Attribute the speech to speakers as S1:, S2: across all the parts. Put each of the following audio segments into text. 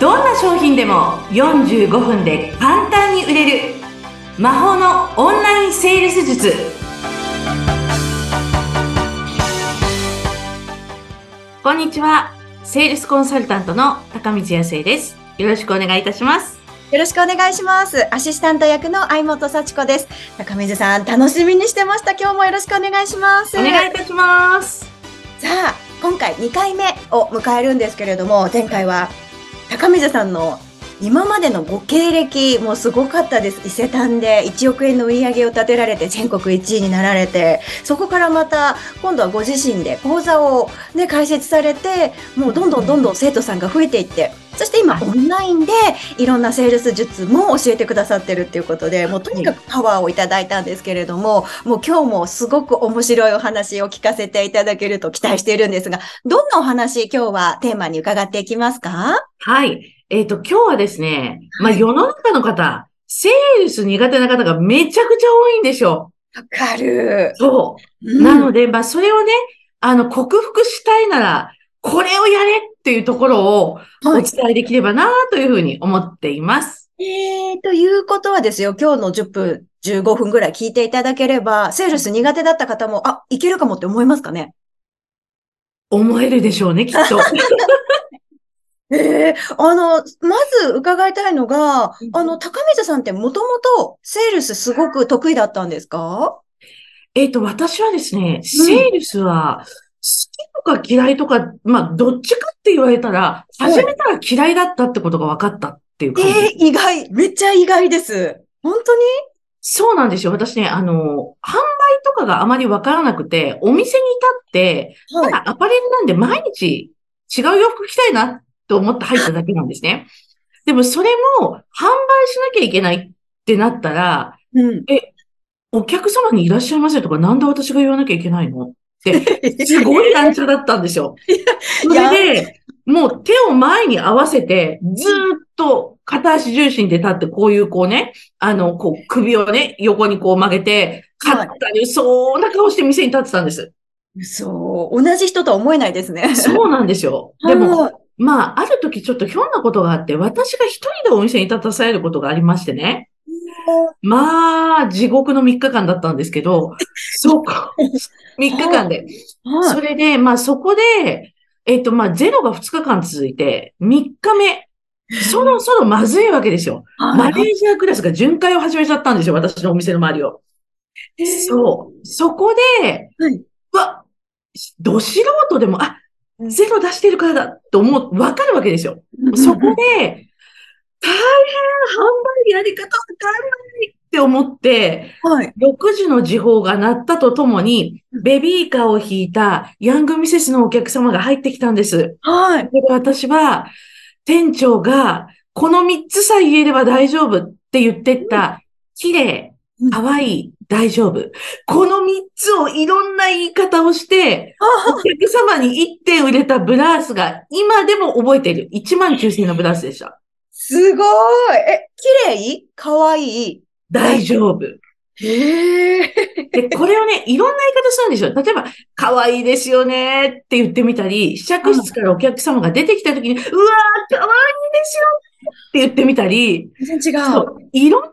S1: どんな商品でも45分で簡単に売れる魔法のオンラインセールス術こんにちはセールスコンサルタントの高水康生ですよろしくお願いいたします
S2: よろしくお願いします。アシスタント役の相本幸子です。高水さん、楽しみにしてました。今日もよろしくお願いします。
S1: お願いいたします
S2: さあ、今回2回目を迎えるんですけれども、前回は高水さんの今までのご経歴もすごかったです。伊勢丹で1億円の売り上げを立てられて全国1位になられて、そこからまた今度はご自身で講座をね、開設されて、もうどんどんどんどん生徒さんが増えていって、そして今オンラインでいろんなセールス術も教えてくださってるっていうことで、もうとにかくパワーをいただいたんですけれども、もう今日もすごく面白いお話を聞かせていただけると期待しているんですが、どんなお話今日はテーマに伺っていきますか？
S1: はい。えっ、と今日はですね、まあ世の中の方セールス苦手な方がめちゃくちゃ多いんでしょ
S2: わかる。
S1: そう。
S2: うん。
S1: なので、まあ、それをね、あの、克服したいなら、これをやれっていうところをお
S2: はい。
S1: 伝えできればなというふうに思っています。
S2: えー、ということはですよ、今日の10分、15分ぐらい聞いていただければ、セールス苦手だった方も、あ、いけるかもって思いますかね？
S1: 思えるでしょうね、きっと。
S2: ええあの、まず伺いたいのが
S1: うん、
S2: あの、高水さんってもともとセールスすごく得意だったんですか？
S1: えっと、私はですね、セールスは、好きとか嫌いとか、まあ、どっちかって言われたら、
S2: はい
S1: 始めたら嫌いだったってことが分かったっていう
S2: え
S1: 感じ。
S2: え意外、めっちゃ意外です。本当に？
S1: そうなんですよ。私ね、あの、販売とかがあまり分からなくて、お店に立って、た
S2: はい。
S1: だアパレルなんで毎日違う洋服着たいなと思って入っただけなんですね。でもそれも販売しなきゃいけないってなったら、
S2: うん。
S1: お客様にいらっしゃいませとかなんで私が言わなきゃいけないの？って、すごい難聴だったんですよ。それで、もう手を前に合わせて、ずーっと片足重心で立って、こういうこうね、あの、こう首をね、横にこう曲げて、
S2: はい
S1: 勝ったり、そうな顔して店に立ってたんです。
S2: そう、同じ人とは思えないですね。
S1: そうなんですよ。でも、
S2: はい
S1: まあ、ある時ちょっとひょんなことがあって、私が一人でお店に立たされることがありましてね。まあ、地獄の3日間だったんですけど、そこ、3日間で。
S2: はい
S1: それで、まあそこで、えっと、まあゼロが2日間続いて、3日目、そろそろまずいわけですよ。マネージャークラスが巡回を始めちゃったんですよ、私のお店の周りを。そう。そこで、
S2: はいう
S1: わ、ど素人でも、あ、ゼロ出してるからだと思う、わかるわけですよ。そこで、大変、販売やり方わかんないって思って、
S2: はい。
S1: 6時の時報が鳴ったとともに、ベビーカーを引いたヤングミセスのお客様が入ってきたんです。
S2: はい。
S1: で私は、店長が、この3つさえ言えれば大丈夫って言ってった、綺麗
S2: うん、
S1: 可愛い、大丈夫。この3つをいろんな言い方をして、お客様に1点売れたブラウスが今でも覚えている。1万9000円のブラウスでした。
S2: すごい。え、綺麗？かわい？い
S1: 大丈夫。
S2: へえ。
S1: で、これをね、いろんな言い方するんですよ。例えば、可愛いですよねって言ってみたり、試着室からお客様が出てきた時に、うわー、可愛いですよって言ってみたり、
S2: 全然違。
S1: そうう、いろんな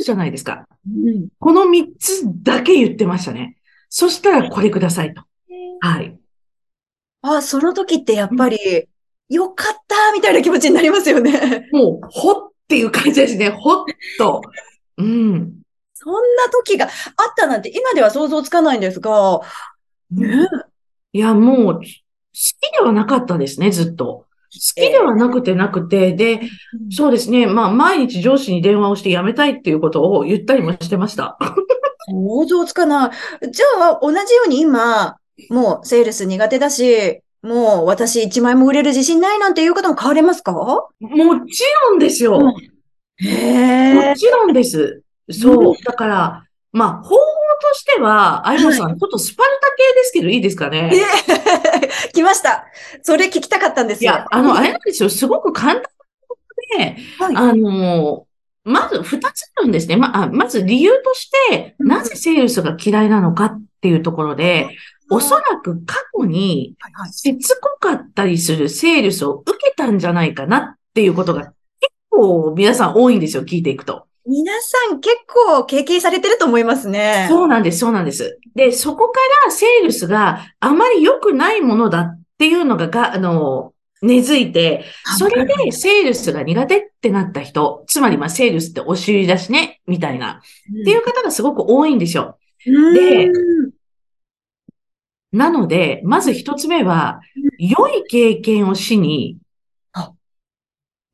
S1: じゃないですか。
S2: うん
S1: この3つだけ言ってましたね。そしたらこれくださいと。はい。
S2: あ、その時ってやっぱり、よかったみたいな気持ちになりますよね。
S1: もう、ほっていう感じですね。ほっと。うん。
S2: そんな時があったなんて今では想像つかないんですが、ね
S1: いや、もう、好きではなかったですね、ずっと。好きではなくてなくて、で、そうですね。まあ、毎日上司に電話をして辞めたいっていうことを言ったりもしてました。
S2: 想像つかない。じゃあ、同じように今、もうセールス苦手だし、もう私1枚も売れる自信ないなんていう方も変われますか？
S1: もちろんですよ。
S2: うんへ
S1: もちろんです。そう。だから、まあ、方法としては、相本さん、
S2: は
S1: ちょっとスパルタ系ですけどいいですかね？
S2: え来ました。それ聞きたかったんですよ。
S1: いや、あの、あれなんですよ。すごく簡単で、
S2: はい
S1: あの、まず二つあるんですね。まあ、まず理由として、
S2: うん
S1: なぜセールスが嫌いなのかっていうところで、おそらく過去にしつこかったりするセールスを受けたんじゃないかなっっていうことが結構皆さん多いんですよ、聞いていくと。
S2: 皆さん結構経験されてると思いますね。
S1: そうなんです、そうなんです。で、そこからセールスがあまり良くないものだっていうのがが、あの、根付いて、それでセールスが苦手ってなった人、つまりまあセールスって押し売りだしね、みたいな、っていう方がすごく多いんですよ。で
S2: うん
S1: なので、まず一つ目は、良い経験をしに
S2: あ、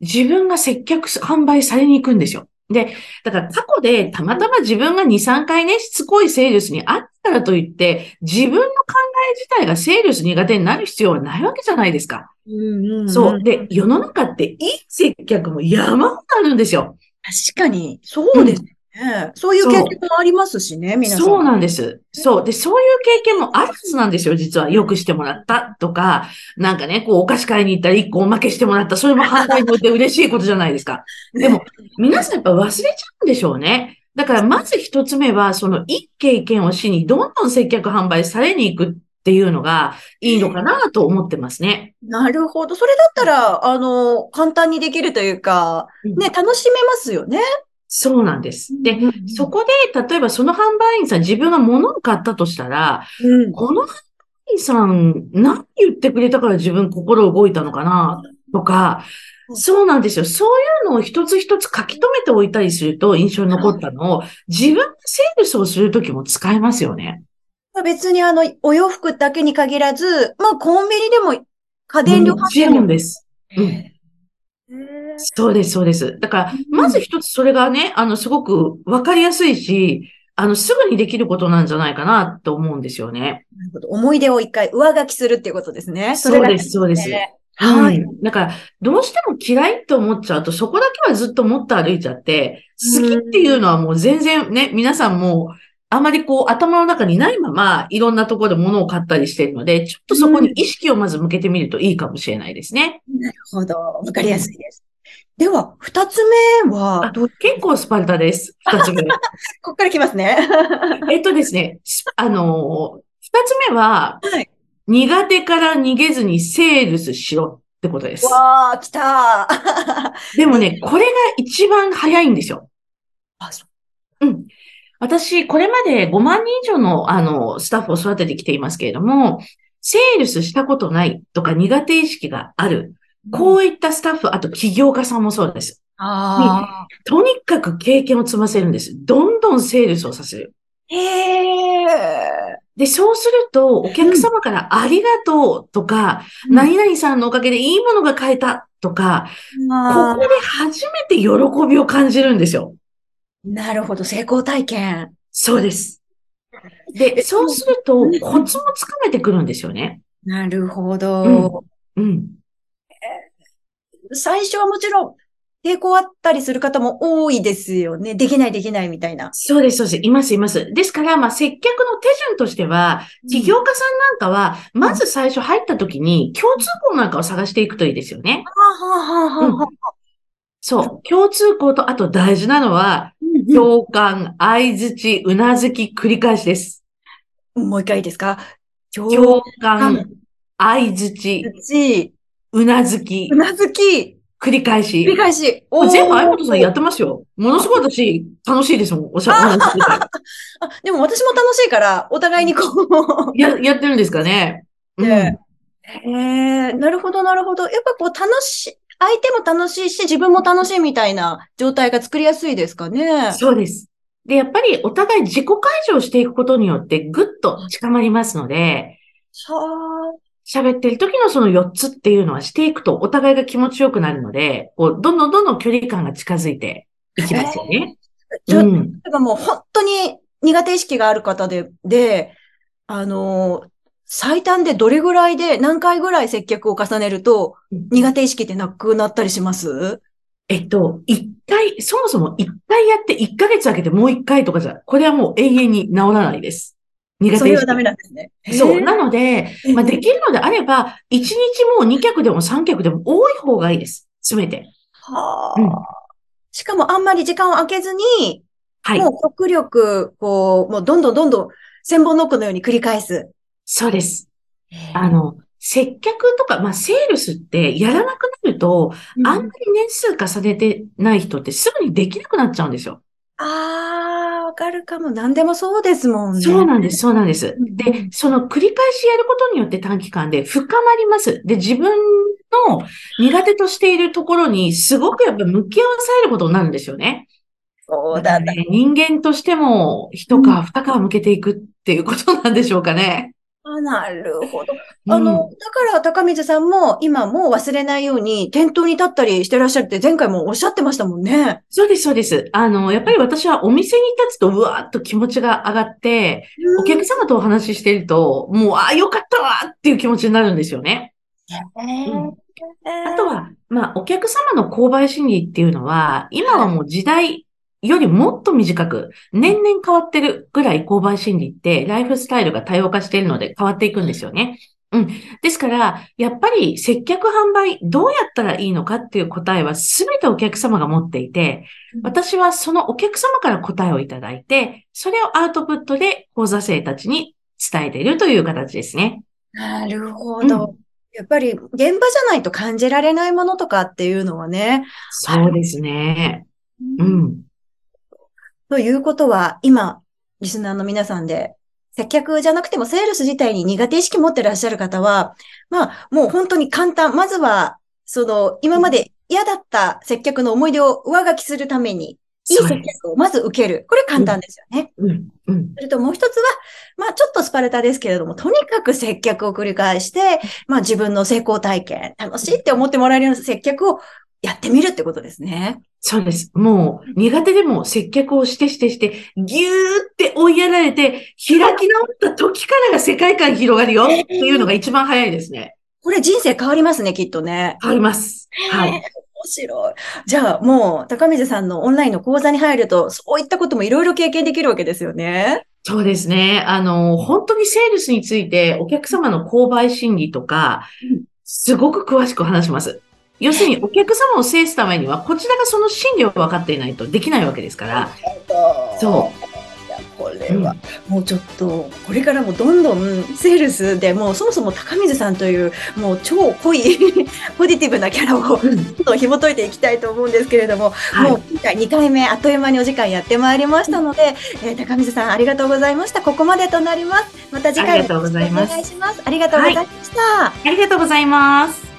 S1: 自分が接客す、販売されに行くんですよ。で、だから過去でたまたま自分が2、3回ね、しつこいセールスにあったからといって、自分の考え自体がセールス苦手になる必要はないわけじゃないですか。
S2: うんうん
S1: そう。で、世の中っていい接客も山ほどあるんですよ。
S2: 確かに、そうですね。そういう経験もありますしね、皆さん。
S1: そうなんです。そう。で、そういう経験もあるはずなんですよ、実は。よくしてもらったとか、なんかね、こう、お菓子買いに行ったら一個おまけしてもらった。それも反対にとって嬉しいことじゃないですか。でも、皆さんやっぱ忘れちゃうんでしょうね。だから、まず一つ目は、その、いい経験をしに、どんどん接客販売されに行くっていうのがいいのかなと思ってますね。
S2: なるほど。それだったら、あの、簡単にできるというか、ね、楽しめますよね。
S1: そうなんです。で、そこで、例えばその販売員さん、自分が物を買ったとしたら、
S2: うん
S1: この販売員さん、何言ってくれたから自分心動いたのかな？とか、そうなんですよ。そういうのを一つ一つ書き留めておいたりすると印象に残ったのを自分がセールスをするときも使えますよね。
S2: 別にあの、お洋服だけに限らず、まあ、コンビニでも、家電量
S1: もちろんです。うんそうです、そうです。だから、まず一つそれがね、あの、すごくわかりやすいし、あの、すぐにできることなんじゃないかなと思うんですよね。
S2: なるほど思い出を一回上書きするっていうことですね。
S1: そうです、そうです。
S2: ねはい。
S1: はい。だから、どうしても嫌いって思っちゃうと、そこだけはずっと持って歩いちゃって、好きっていうのはもう全然ね、皆さんもう、あまりこう、頭の中にないまま、いろんなところで物を買ったりしてるので、ちょっとそこに意識をまず向けてみるといいかもしれないですね。
S2: なるほど。わかりやすいです。では、二つ目は？
S1: あ、
S2: どう、
S1: 結構スパルタです。二つ目。
S2: ここから来ますね。
S1: えっとですね、すあのー、二つ目は、
S2: はい。
S1: 苦手から逃げずにセールスしろってことです。
S2: わー、来たー。
S1: でもね、これが一番早いんですよ。
S2: あ、そ
S1: うん。私、これまで5万人以上の、あの、スタッフを育ててきていますけれども、セールスしたことないとか苦手意識がある。こういったスタッフ、あと起業家さんもそうです。
S2: あ
S1: とにかく経験を積ませるんです。どんどんセールスをさせる。
S2: ー。へー。
S1: で、そうすると、お客様からありがとうとか、何々さんのおかげでいいものが買えたとか、こ
S2: あ
S1: こで初めて喜びを感じるんですよ。
S2: ーなるほど、成功体験。
S1: そうです。で、そうすると、コツもつかめてくるんですよね。
S2: なるほど。
S1: うん。
S2: 最初はもちろん、抵抗あったりする方も多いですよね。できない、できないみたいな。
S1: そうです、そうです。います、います。ですから、まあ、接客の手順としては、起業家さんなんかは、まず最初入った時に、共通項なんかを探していくといいですよね。そう。共通項と、あと大事なのは、
S2: うん
S1: 共感、相づち、うなずき、繰り返しです。
S2: もう一回いいですか？
S1: 共感、相づち、
S2: ち、
S1: うなずき
S2: う、なずき、
S1: 繰り返し。
S2: 繰り返し。
S1: 全部、相本さんやってますよ。ものすごい私、楽しいですもん。おしゃ、お話ししてて
S2: あ、でも私も楽しいから、お互いにこう。
S1: や、やってるんですかね。うん。
S2: え、なるほど、なるほど。やっぱこう楽しい、相手も楽しいし、自分も楽しいみたいな状態が作りやすいですかね。
S1: そうです。で、やっぱりお互い自己解消していくことによってぐっと近まりますので、
S2: は
S1: 喋ってる時のその4つっていうのはしていくとお互いが気持ちよくなるので、こう、どんどんどんどん距離感が近づいていきますよね。
S2: あ。じゃあ、
S1: うん。
S2: だからもう本当に苦手意識がある方で、で、あの、最短でどれぐらいで何回ぐらい接客を重ねると苦手意識ってなくなったりします？
S1: えっと、一回、そもそも一回やって一ヶ月空けてもう一回とかじゃ、これはもう永遠に治らないです。苦手。
S2: それはダメなんですね。
S1: そう。なので、まあ、できるのであれば、一日もう2客でも3客でも多い方がいいです。すべて。
S2: は
S1: うん
S2: あ。しかもあんまり時間を空けずに、
S1: はい。
S2: もう極力、こう、もうどんどんどんどん千本ノックのように繰り返す。
S1: そうです。あの、接客とか、まあ、セールスってやらなくなっると、あんまり年数重ねてない人ってすぐにできなくなっちゃうんですよ。
S2: ああ、わかるかも。何でもそうですもんね。
S1: そうなんです、そうなんです。
S2: うん
S1: で、その繰り返しやることによって短期間で深まります。で、自分の苦手としているところにすごくやっぱ向き合わされることになるんですよね。
S2: そうだ
S1: ね、人間としても一皮二皮向けていくっていうことなんでしょうかね。
S2: あなるほど。
S1: うん
S2: あの、だから高水さんも今もう忘れないように店頭に立ったりしてらっしゃるって前回もおっしゃってましたもんね。
S1: そうです、そうです。あの、やっぱり私はお店に立つとうわーっと気持ちが上がって、お客様とお話ししていると、もう、ああ、よかったわーっていう気持ちになるんですよね。うんあとは、まあ、お客様の購買心理っていうのは、今はもう時代よりもっと短く、年々変わってるぐらい購買心理って、ライフスタイルが多様化しているので変わっていくんですよね。うん。ですから、やっぱり接客販売、どうやったらいいのかっていう答えは全てお客様が持っていて
S2: うん、
S1: 私はそのお客様から答えをいただいて、それをアウトプットで講座生たちに伝えているという形ですね。
S2: なるほど。やっぱり現場じゃないと感じられないものとかっていうのはね。
S1: そうですね。うん。
S2: ということは、今、リスナーの皆さんで、接客じゃなくてもセールス自体に苦手意識持ってらっしゃる方は、まあ、もう本当に簡単。まずは、その、今まで嫌だった接客の思い出を上書きするために、いい接客をまず受ける。これ簡単ですよね。
S1: うん。うん。
S2: それともう一つは、まあちょっとスパルタですけれども、とにかく接客を繰り返して、まあ自分の成功体験、楽しいって思ってもらえるような接客をやってみるってことですね。
S1: そうです。もう、苦手でも接客をしてしてして、ぎゅーって追いやられて、開き直った時からが世界観広がるよっていうのが一番早いですね。
S2: これ人生変わりますね、きっとね。
S1: 変わります。はい。
S2: 面白い。じゃあもう、高水さんのオンラインの講座に入ると、そういったこともいろいろ経験できるわけですよね。
S1: そうですね。あの、本当にセールスについてお客様の購買心理とか
S2: うん、
S1: すごく詳しく話します。要するに、お客様を制すためには、こちらがその心理を分かっていないとできないわけですから。そう
S2: これは、もうちょっと、これからもどんどんセールスでもうそもそも高水さんという、もう超濃い ポジティブなキャラをど
S1: うん
S2: んどん紐解いていきたいと思うんですけれども、
S1: はい
S2: もう今回2回目あっという間にお時間やってまいりましたので、えー高水さんありがとうございました。ここまでとなります。また次回お願いします。ありがとうございました。
S1: ありがとうございます。